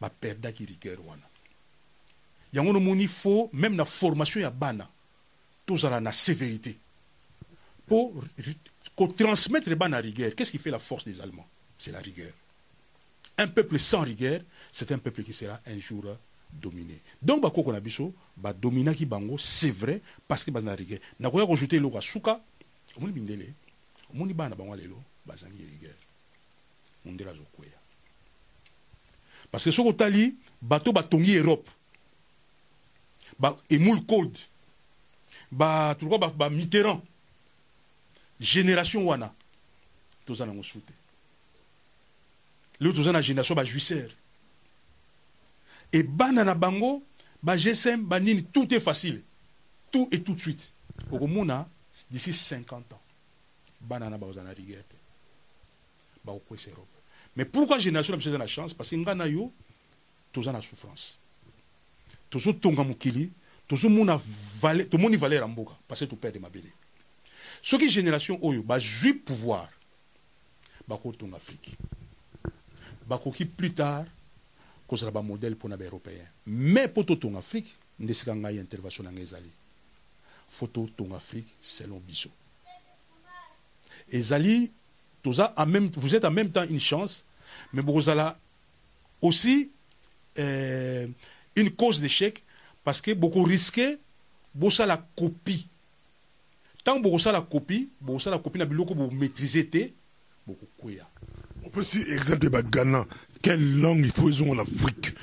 baperdaki rigueur wana. Yango nomoni fo même na formation ya bana tozala na sévérité. Mpo kotransmettre bana rigueur qu'est ce qui fait la force des allemands? C'est la rigueur. Un peuple sans rigueur c'est un peuple qui sera un jour dominé. Donc bakoko na biso badominaki bango c'est vrai parce que baza na rigueur. Nakoya kojute eloko ya suka omoni mindele omoni bana bango lelo bazangi rigueur. Mondele azokweya parce que soki otali bato batongi europe. Ba emule code batulukwa bamitterrand génération wana. Toza nango su te. Lelo toza na génération bajuisseur e bana na bango bagsm banini tout est facile. Tout et tout de suite. Okomona d'ici 50 ans bana na bakozala na rigueur europe mais pourquoi génération na biso eza na chance? Parce que ngai na yo toza na souffrance. Tozotonga mokili tozomona tomoni valeur ya mboka parce que toperde mabele. Soki génération oyo bazwi pouvoir bakotonga afrique. Bakoki plus tard kozala bamodele mpona baeuropéen mais mpo totonga afrique nde esika ngai intervention na ngai ezali. Fo totonga afrique en vous êtes en même temps une chance mais bokozala aussi euh, une cause d'échec parce que boko risque bosala copie. Ntango bokosala copie bokosala copie na biloko bomaîtrise te bokokweya opesi exemple ya bagana. Quelle langue il faut na afrique?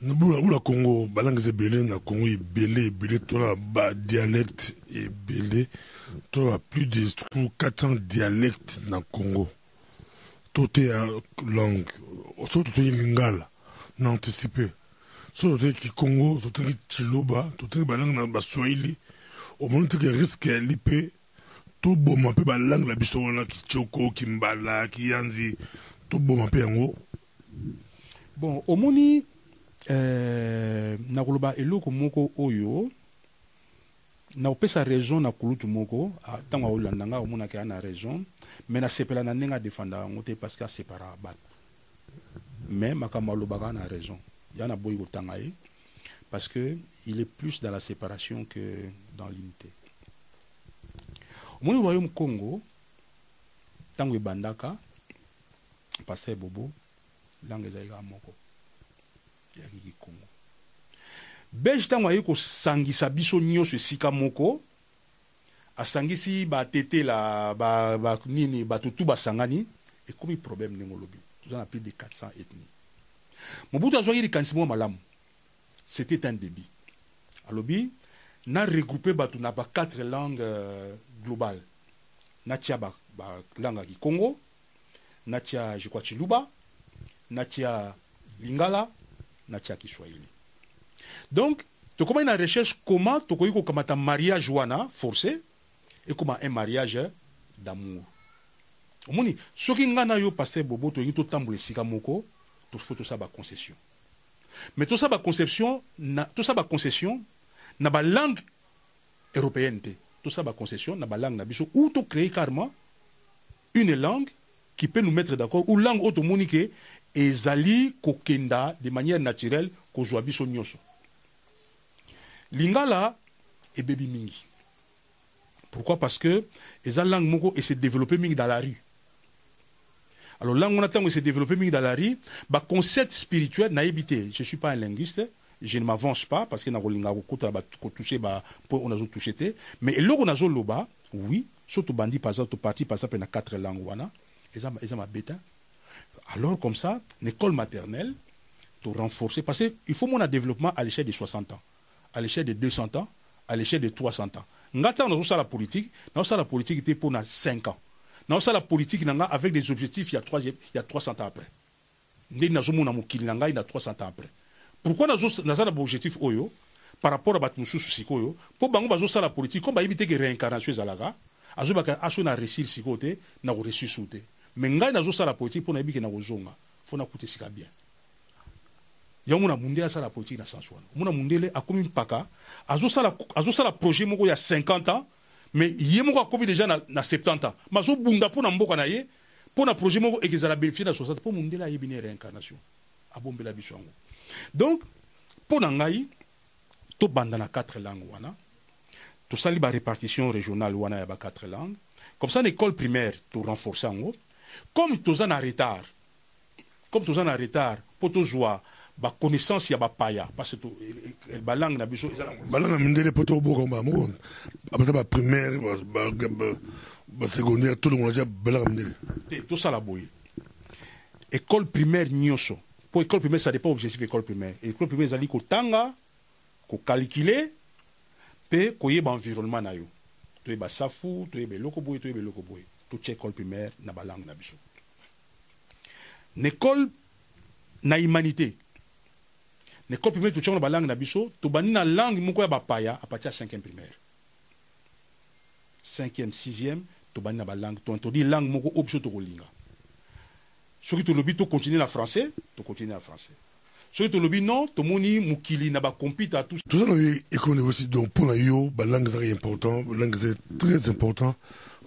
Bula congo? Balangue ebele na congo ebele ebele tona badialecte ebele tona plus de 400 dialecte na congo to ya langue. So totoki lingala na anticipe. So totoki kikongo totoki chiloba totoki balangue na baswahili omoni teke riske yali mpe toboma mpe balangue na biso wana kichoko kimbala kiyanzi toboma mpe yango. Bon omoni eh, na koloba eloko moko oyo na kopesa raison na kulutu moko ntango aolanda nga omonaka ya na raison me nasepela na ndenge adefanda yango te parce que asepara bato. Mais makambo alobaka na raison. Ya na boyi kotanga ye parce que il est plus dans la séparation que dans l'unité. Omoni royaume congo ntango ebandaka paster bobo langue ezali kaka moko yakiki congo belge ntango aye kosangisa biso nyonso esika moko asangisi batetela ba, ba, nini bato tu basangani ekomi problème ndenge olobi. Toza na plus de 400 ethnie mobutu azwaki likanisi moko malamu. C'était un débit. Alobi na regroupe bato na ba quatre langues euh, globales. Natia ba, ba langue ya kikongo natia je crois chiluba natia lingala natia kiswahili donc tokomaki na recherche comment tokoki kokamata mariage wana forcé ekoma un mariage d'amour. Omoni soki ngai na yo paster bobo tolingi totambola esika moko tofo tosala baconcession mais tosala baconception tosala baconcession na balangue européenne te. Tosala baconcession na balangue na biso ou tocréer carrément une langue qui peut nous mettre d'accord ou langue oyo tomoni ke ezali kokenda de manière naturelle kozwa biso nyonso lingala ebebi mingi. Pourquoi? Parce que eza langue moko ese développé mingi dans la rue. Alors langue wana ntango ese développé mingi dans la rue baconcept spirituel nayebi je suis pas un linguiste je ne m'avance pas parce que nakolinga kokutana kotouche po oyo nazotouche te. Mais eloko nazoloba oui so tobandi exemple toparti par exemple na quatre langue wana eza, eza mabe te alors comme ça l'école maternelle to renforcer parce que il faut mon développement à l'échelle de 60 ans à l'échelle de 200 ans à l'échelle de 300 ans. Nga ntango nazosala politique. Nazosala politique te mpo na 5 ans. Nazosala politique na nga avec des objectifs ya 3, ya 300 ans après. Nazomona mokili na ngai na 300 ans après. Pourquoi naza na baobjectif oyo par rapport a bato mosusu sikoyo mpo bango bazosala politique comme bayebi teke réincarnation azobaka aso na réussir sikoyo te na koreusir su te me ngai nazosala politique ke na kozonga fo nakuta esika bien yango mona mundele asala politique na sens wana. Omona mundele akomi mpaka azosala azosala projet moko ya 50 ans mais ye moko akomi déjà na, na 70 ans. Ma azobunda mpo na mboka na ye mpo na projet moko ekezala bénéficie na 60 mpo mundele ayebi ne réincarnation. Abombela biso yango. Donc mpo na ngai tobanda na 4 langue wana. Tosali barépartition régionale wana ya ba 4 langue comme ça na école primaire torenforce yango. Comme toza na retard comme toza na retard mpo tozwa baconnaissance ya bapaya parce que balangue na biso balangue mindele baprimaire basecondaire balangue mindele te tosala boye. École primaire nyonso mpo école primaire ça dépend objectif école primaire. École primaire ezali kotanga kokalkule mpe koyeba environnement na yo. Toyeba safu toyeba eloko boye toyeba eloko boye. École primaire na balangue na biso. Na école na humanité na école primaire totiango na balangue na biso tobandi na langue moko ya bapaya a partir ya 5e primaire. 5e 6e tobandi na balangue tointroduit langue moko oyo biso tokolinga soki tolobi tocontinue na français tocontinue na français. Soki tolobi non tomoni mokili na bacomputa tout toza na yo école aussi donc mpo na yo balangue ezalaka important balangue eza très important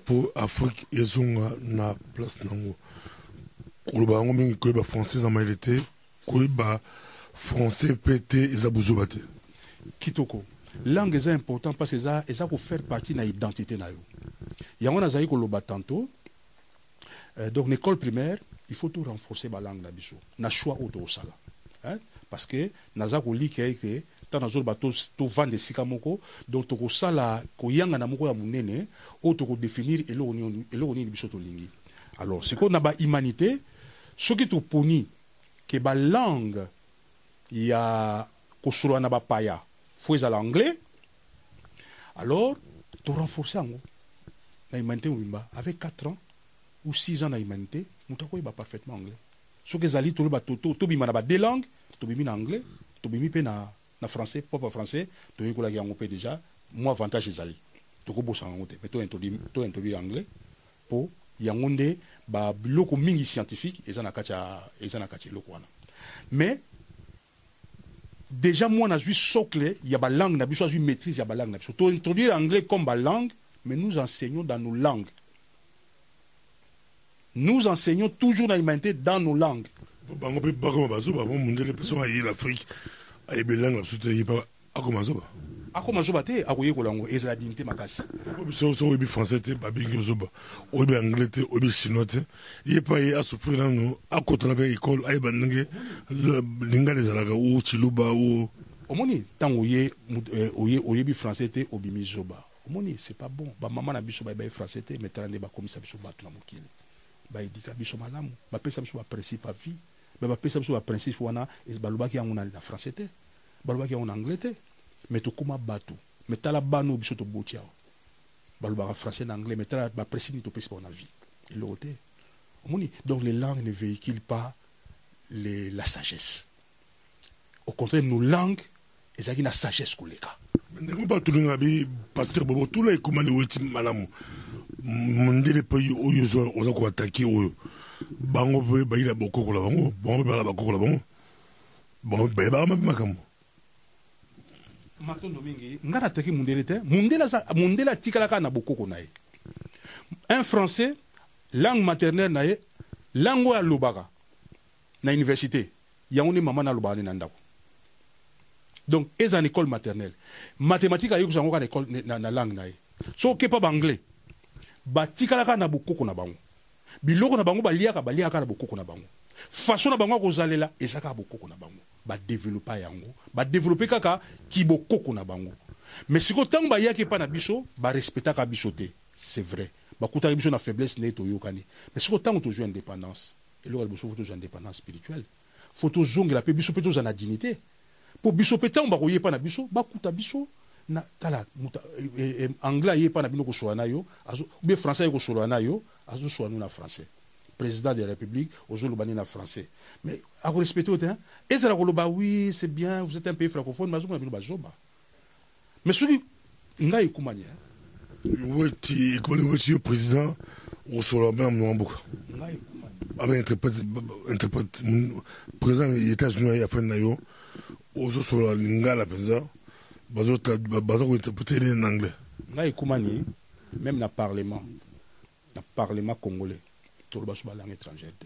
mpo afrique ezonga na place nango. Koloba yango mingi koyeba français eza mayele te koyeba français te eza bozoba te kitoko langue eza important parce eza eza kofaire partie na identité na yo. Yango nazali koloba tantôt euh, donc na école primaire il faut tout renforcer balangue na biso. Na choix oyo tokosala hein? parce que naza kolika eke ntango nazoloba tovanda esika moko donc tokosala koyangana moko ya monene oyo nini eloko nini biso tolingi. Alors sikoyo na bahumanité soki toponi ke balangue ya kosolola na bapaya. Fo ezala anglais. Alors torenforce yango. Na humanité mobimba avec 4 ans ou 6 ans na humanité moto akoyeba parfaitement anglais. Soki ezali toloba tobima na bade langue tobimi na anglais tobimi mpe na, na français propre français toyekolaki yango mpe déjà mo avantage ezali. Tokobosana yango te mpe tointroduire anglais mpo yango nde babiloko mingi scientifique eza na kati ya eloko wana. Mais déjà mwana azwi socle ya balangue na biso azwi maîtrise ya balangue na biso tointroduire anglais comme balangue mais nous enseignons dans nos langues. Nous enseignons toujours na humanité dans nos langues. Bango mpe bakoma bazoba po mondele mpe soki aye l'afrique ayebi langue na biso te ye mpe akoma akoma zoba te akoyekola yango ezala dignité makasi. Po biso so oyebi français te babengi ozoba. Oyebi anglais te oyebi chinois te. Ye mpe aye asouffrir nanu akotana mpe école ayeba ndenge lingala ezalaka o chiluba o omoni ntango oye oyebi français te obimi zoba. Omoni c'est pas bon. Bamama na biso bayebaye français te me tala nde bakomisa biso bato na mokili. Bayedika biso malamu bapesa biso baprincipe ya vie me bapesa biso baprincipe wana balobaki yango na français te balobaki yango na anglais te me tokóma bato me tala bana oyo biso toboti awa balobaka français na anglais me tala baprincipe nini topesi bango na vie eloko te donc les langues ne véhiculent pas les, la sagesse au contraire nos langues ezalaki na sagesse koleka bobo bango mpe bayila bango bango bango bango matondo mingi. Nga nataki mundele te. Mundele mundele atikalaka na bokoko na ye. Un français langue maternelle na ye langue oyo alobaka na université yango nde mama nalobaka ne na ndako. Donc eza na école maternelle. Mathématique ayokosa yango kaka na, na langue na ye. So okepa baanglais batikalaka na bokoko na bango. Biloko na bango baliaka baliaka na bokoko na bango. Façon na bango ya kozalela eza kaka bokoko na bango badevelopa yango. Badevelope kaka kibokoko na bango. Mais sikoyo ntango bayaki epa na biso barespectaka biso te. C'est vrai. Bakutaki biso na faiblesse nde toyokani mais sikoyo ntango tozwi indépendance eloko ya liboso fo tozwa indépendance spirituelle fo tozongela mpe biso na dignité. Mpo biso mpe ntango bakoyepa na biso biso na tala muta, e, e, anglais ayepa na bino kosola na yo français aye kosola na yo na français président de la république ozoloba nini na français. Mais akorespecte te ezala koloba oui c'est bien vous êtes un pays francophone bazomona bino bazoba mais soki ngai ekumani weti ekomani weti yo président osola bana mnonga mboka ngai ekumani abe interprète interprète président états-unis aye afani na yo ozosola lingala mpenza baza kointerprete nini na anglais. Ekumani même na parlement na parlement congolais toloba so balangue étrangère. Te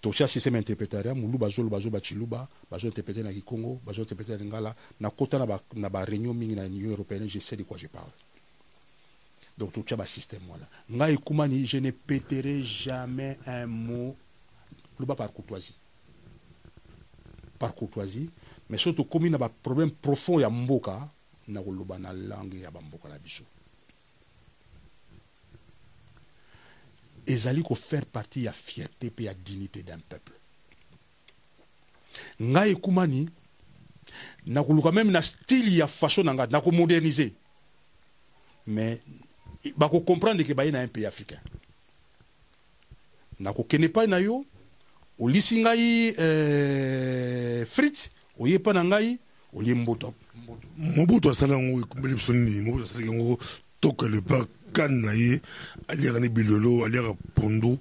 totia système interprétaria mulu bazoloba azoba chiluba bazointerprete na kikongo bazointerprete na lingala nakota na baréunion mingi na union européenne je sais de quoi je parle. Donc totia basystème wana ngai ekumani je ne péterai jamais un mot. Loba par courtoisie. Par courtoisie. Mais so tokomi na baproblème profond ya mboka na koloba na langue ya bamboka na biso ezali kofaire partie ya fierté mpe ya dignité d'un peuple. Ngai ekumani nakoluka meme na style ya façon na ngai nakomodernize mais bakocomprendre ke baye na un pays africain. Nakokende na yo olisi ngai eh, frit oye epai na ngai olie mboto. Mobutu ekumbeli biso nini? Mobutu asalaki yango pa kane na ye aliaka ni bilolo aliaka pondu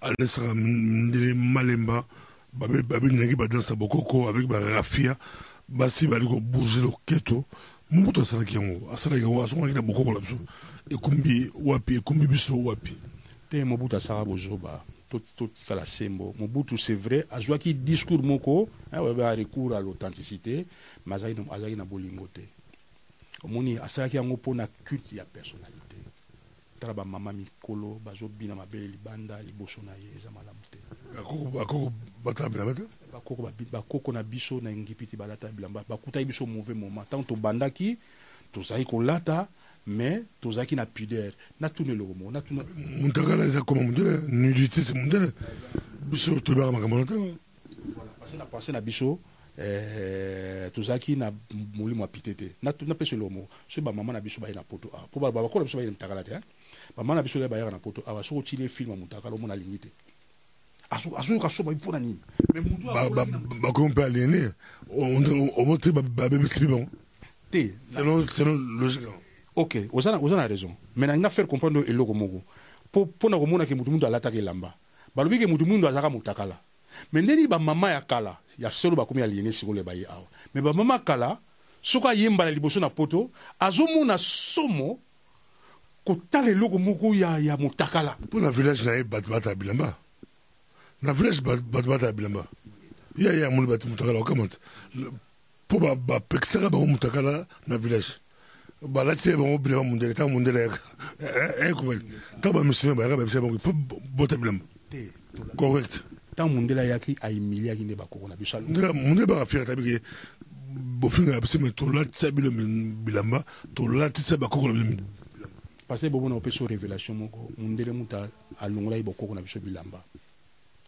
alesaka ndele malemba babenginaki badansa bokoko avec barafia basi bali kobouge loketo mobutu asalaki yango asalaki yango asongaki na bokoko na biso. Ekumbi wapi ekumbi biso wapi. Te mobutu asaka bozoba totikala sembo mobutu c'est vrai. Azwaki discours moko a recours à l'authenticité. Mais azalaki na bolingo te. Omoni asalaki yango mpona culte ya personnalité tala bamama mikolo bazobina mabele libanda liboso na ye eza malamu te. Bakoko na biso na balata bilamba. Bakutaki biso mauvais moment. Ntango tobandaki tozalaki kolata mais tozalaki na pudeur. Natuna eloko moko natuna mutakala eza koma mundele nudité c'est mundele. Biso tobaka makambo na te na pensé na biso tozalaki na molimo ya pite te. Napesa eloko moko. Soki bamama na biso baye na poto awa. Po bakola biso baye na mutakala te bamama na biso bayaka na poto. Awa soki otili filme ya mutakala omona alingi te. Azoyoka so babi mpona nini? Bakomi mpe aliene omo te babebisi mpe bango te selon logique ok oza na raison. Mais nalinga faire comprendre eloko moko. Mpo na komona ke mutu mundu alataka elamba. Balobi ke mutu mundu azalaka motakala. Me ndeni bamama ya kala ya solo bakomi aliene sikolo baye awa. Me bamama kala soki ayembala liboso na poto azomona somo kotala eloko moko ya, ya motakala. Mpo na village na ye bato bata bilamba. Na village bato bata bilamba. Ya ye amoni bato motakala okamata mpo bapekisaka bango motakala na village. Balati ye bango bilamba mundele ntango mundele ekobali ntango bamissionnaire bayaka babisa bango mpo bota bilamba. Correct. Ntango mundele ayaki ayimiliaki nde bakoko na biso mundele baka fiaka tabike bofinga ya biso me tolatisa bino bilamba tolatisa bakoko na bino parce que bobona opesa révélation moko mundele mutu alongolaki bokoko na biso bilamba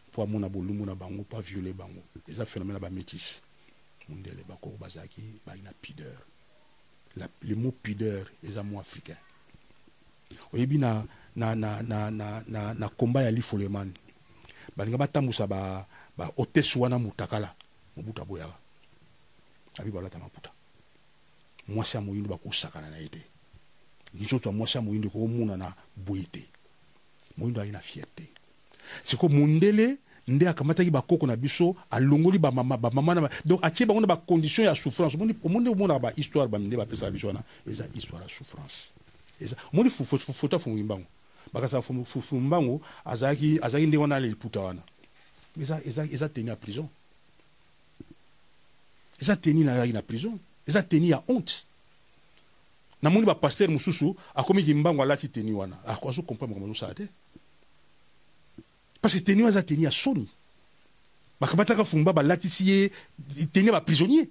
mpo amona bolumbu na bango mpo aviole bango eza phénomène ya bamétis mundele bakoko bazalaki bali na pudeur. La, le mot pudeur eza mot africain oyebi na, na, na, na, na, na, na komba ya lifolemani balinga batambusa bahotese ba wana mutakala mobutu aboyaka abi balata maputa mwasi ya moyindo bakosakana na ye te nzoto ya mwasi ya moyindo ekomona na boye te moyindo ayi na fierté. Mondele nde akamataki bakoko na biso alongoli bamama na donc atie bango na bacondition ya souffrance. Omoni omonaka bahistoire baminde bapesaka biso wana eza histoire ya souffrance. Eza omoni mbango mbango azalaki azalaki nde wana wana. Eza teni ya prison. Eza teni nazalaki na prison. Eza teni ya honte namoni bapaster mosusu akomiki mbango alati teni wana. Azokomprendre makambo azosala te. Parce que teni aza teni ya soni. Bakamataka fumba balatisi ye teni ya baprisonnier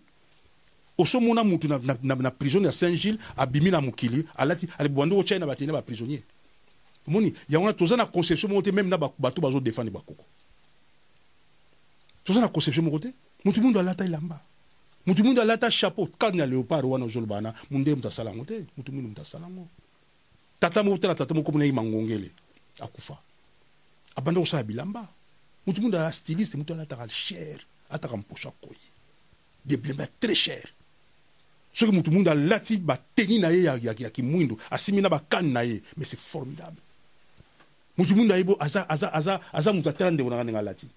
osomona mutu na, na, na, na prison ya saint gilles abimi na mokili alati alibwandi otyai na bateni ya baprisonnier omoni yango wana toza na conception moko te meme na bato bazodefendre bakoko. Toza na conception moko te. Mutu mundu alata elamba mutu mundu alata chapeau kane ya léopard wana ozoloba wana munde mutu asala yango te mutu mundu mutu asala yango. Tata moko te na tata moko mona ye mangongele akufa. Abanda kosala bilamba. Mutu mundu ala styliste mutu alataka cher ataka mposo akoyi de bilamba très cher soki mutu mundu alati bateni na ye ya, ya, ya kimwindu asimi na bakani na ye mais c'est formidable. Mutu mundu ayebi aza, aza, aza, aza mutu atala ndeko nanga ndenge alati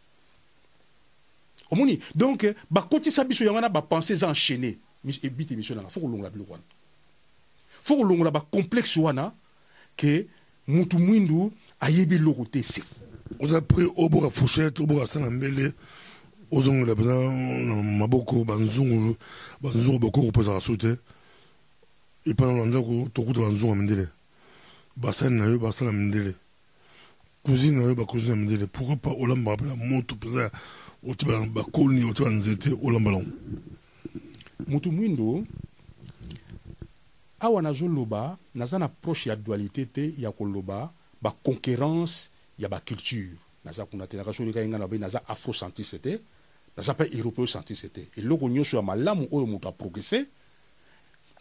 omoni donc bakotisa biso yango wana bapense eza enchaîné. Ebite émission nanga fo kolongola biloko wana. Fo kolongola bacomplexe wana ke mutu mwindu ayebi eloko te se. Oza pre oboka fourchette oboka sala mbele ozongola mpenza na maboko banzungu banzungu bakoko mpezaka so te epa na ndako tokuta banzungu ya mindele. Basali na yo basala mindele. Cousine na yo bacousine ya mindele. Pourquoi pas olambaka mpena moto mpenza oti bakoni oti banzete olambala ngo mutu mwindu awa nazoloba naza na proche ya dualité te ya koloba baconquérance ya baculture naza kuna te nakasolika ye ngai na babe naza afrocentriste te naza mpe européocentriste te. Eloko nyonso ya malamu oyo moto aprogresse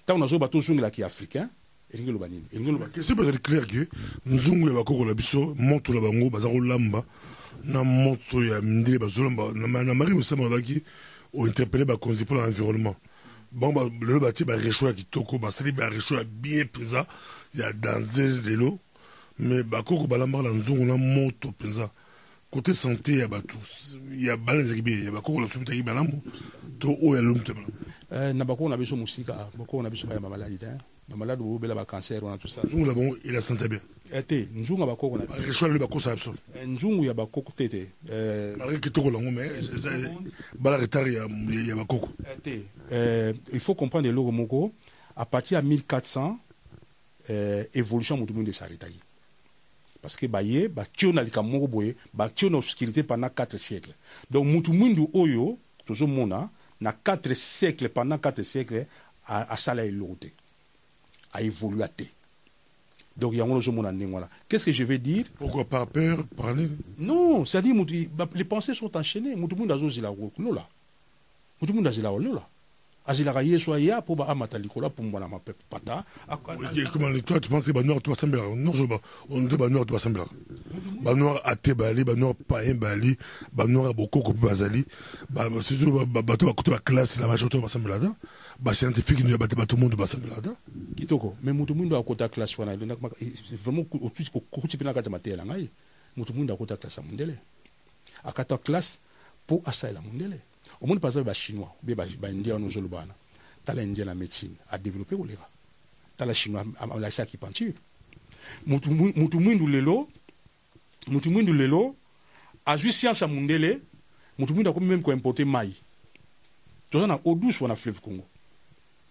ntango nazoloba tozongelaki africain elingi loba nini? Elingi loba question bazali clair ke nzungu ya bakoko na biso moto na bango baza kolamba na moto ya mindele bazolamba. Na mari mosamba bazalaki ointerpele bakonzi mpona environnement bango lelo batie barecho ya kitoko basali barecho ya bien mpenza ya danger lelo mais bakoko balambaka na nzungu na moto mpenza. Côté santé ya bato ya bana bien ya bakoko na malamu to oyo malamu bakoko na mosika bakoko na biso te bacancer wana na bango ela santé bien. Te nzungu ya bakoko na barecho alelo bakosala biso nzungu ya bakoko te te malgré kitoko lango mais bala retard ya bakoko te il faut comprendre eloko moko. À partir ya 1400 évolution motu mingi esaretaki parce que baye batio na likambo moko boye batio na obscurité pendant 4 siècles. Donc mwindu oyo tozomona na 4 siècles pendant 4 siècles asala eloko te aévolua te donc yango ozomona ndenge wana qu'est-ce que je veux dire? Pourquoi par peur parler? Non c'est-à-dire les pensées sont enchaînées. Mutu mwindu azozela lola mutu mwindu azela lola azelaka yesu aya mpo baamata likolo apumbwa na mapata comment toi tu penses que banoir to basambelaka nyonso nze banoir to basambelaka banoir ate bali banoir payen bali banoir ya bokoko mpe bazali. Surtout bato bakuta baklasse na major to basambelaka ta bascientifique ya bato bato mondo basambelaka ta kitoko me moto mwindo akota classe wana vraiment okuti mpe na kati ya mateya na ngai moto mwindo akota classe ya mondele. Akata classe mpo asalela mondele omoni par exemple bachinois be baindia wana ozoloba wana tala indien na médecine adéveloppe koleka tala chinois alakisi acupuncture mutu mwindu lelo mutu mwindu lelo azwi science ya mundele mutu mwindu akomi meme koimporte mai toza na eau douce wana fleuve congo.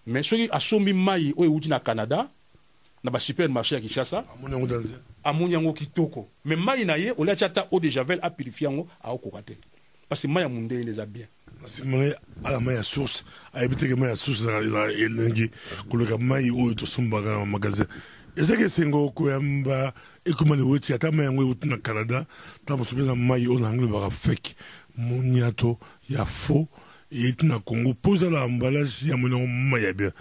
Mais soki asombi mai oyo euti na canada na basupermarché ya kinshasa amoni yango kitoko. Mais mai na ye olia ti ata eau de javel apurifie yango aokoka te parce que mai ya mundele eza bien simone ala mai ya source. Ayebi teke mai ya source elengi koleka mai oyo tosombaka na magasin. Ezaki esengo koyamba. Ekomani weti ata mai yango euti na canada. Ta mosu mpenza mai oyo na yango lobaka fake. Moniato ya faux. Eyeti na congo. Mpo ezala emballage ya moni yango mai ya bien.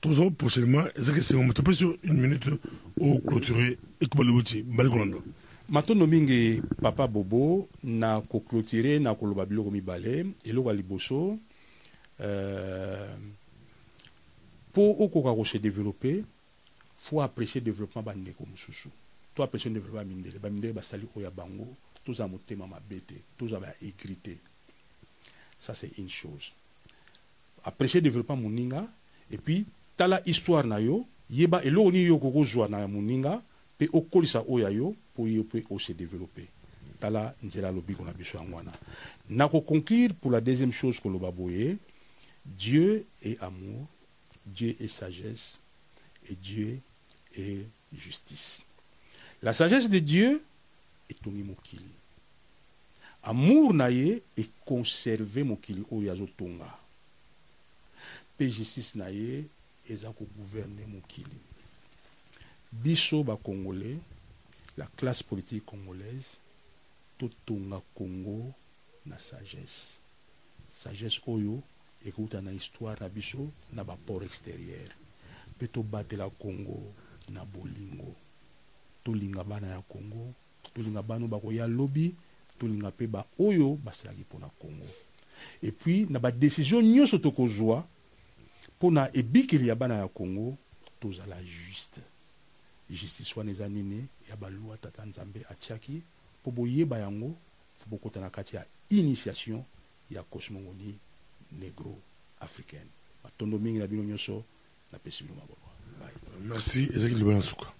Tozo prochainement ezaki esengo moto mpe sur une minute oclôture ekomani weti bali kolanda matondo mingi papa bobo na koclôture na koloba biloko mibale eloko ya liboso mpo uh, okoka kose développe fo apprécier développement bandeko mosusu. To apprécier développement bamindele. Bamindele basali oyo ya bango toza motema mabe te toza baégri te ça c'est une chose. Apprécier développement moninga et puis tala histoire na yo yeba eloko nini yo okokozwa na moninga mpe okolisa oyo ya yo mpo ye mpe ose développe tala nzela alobiko na biso yango wana na pour la deuxième chose koloba boye dieu est amour dieu est sagesse et dieu est justice. La sagesse de dieu etongi mokili amour na ye econserve mokili oyo azotonga mpe justice na ye eza kogouverne mokili biso bacongolais la classe politique congolaise totonga congo na sagesse. Sagesse oyo ekouta na histoire na biso na baport extérieur. Mpe tobatela congo na bolingo. Tolinga bana ya congo tolinga bana oyo bakoya lobi tolinga mpe baoyo basalaki mpona congo. Epuis na badesizio nyonso tokozwa mpona ebikeli ya bana ya congo tozala juste justice wana eza nini? Ya balwa tata nzambe atiaki. Mpo boyeba yango fo bokota na kati ya initiation ya cosmogonie negro africaine matondo mingi na bino nyonso napesi bino maboko. Merci ezaki libala suka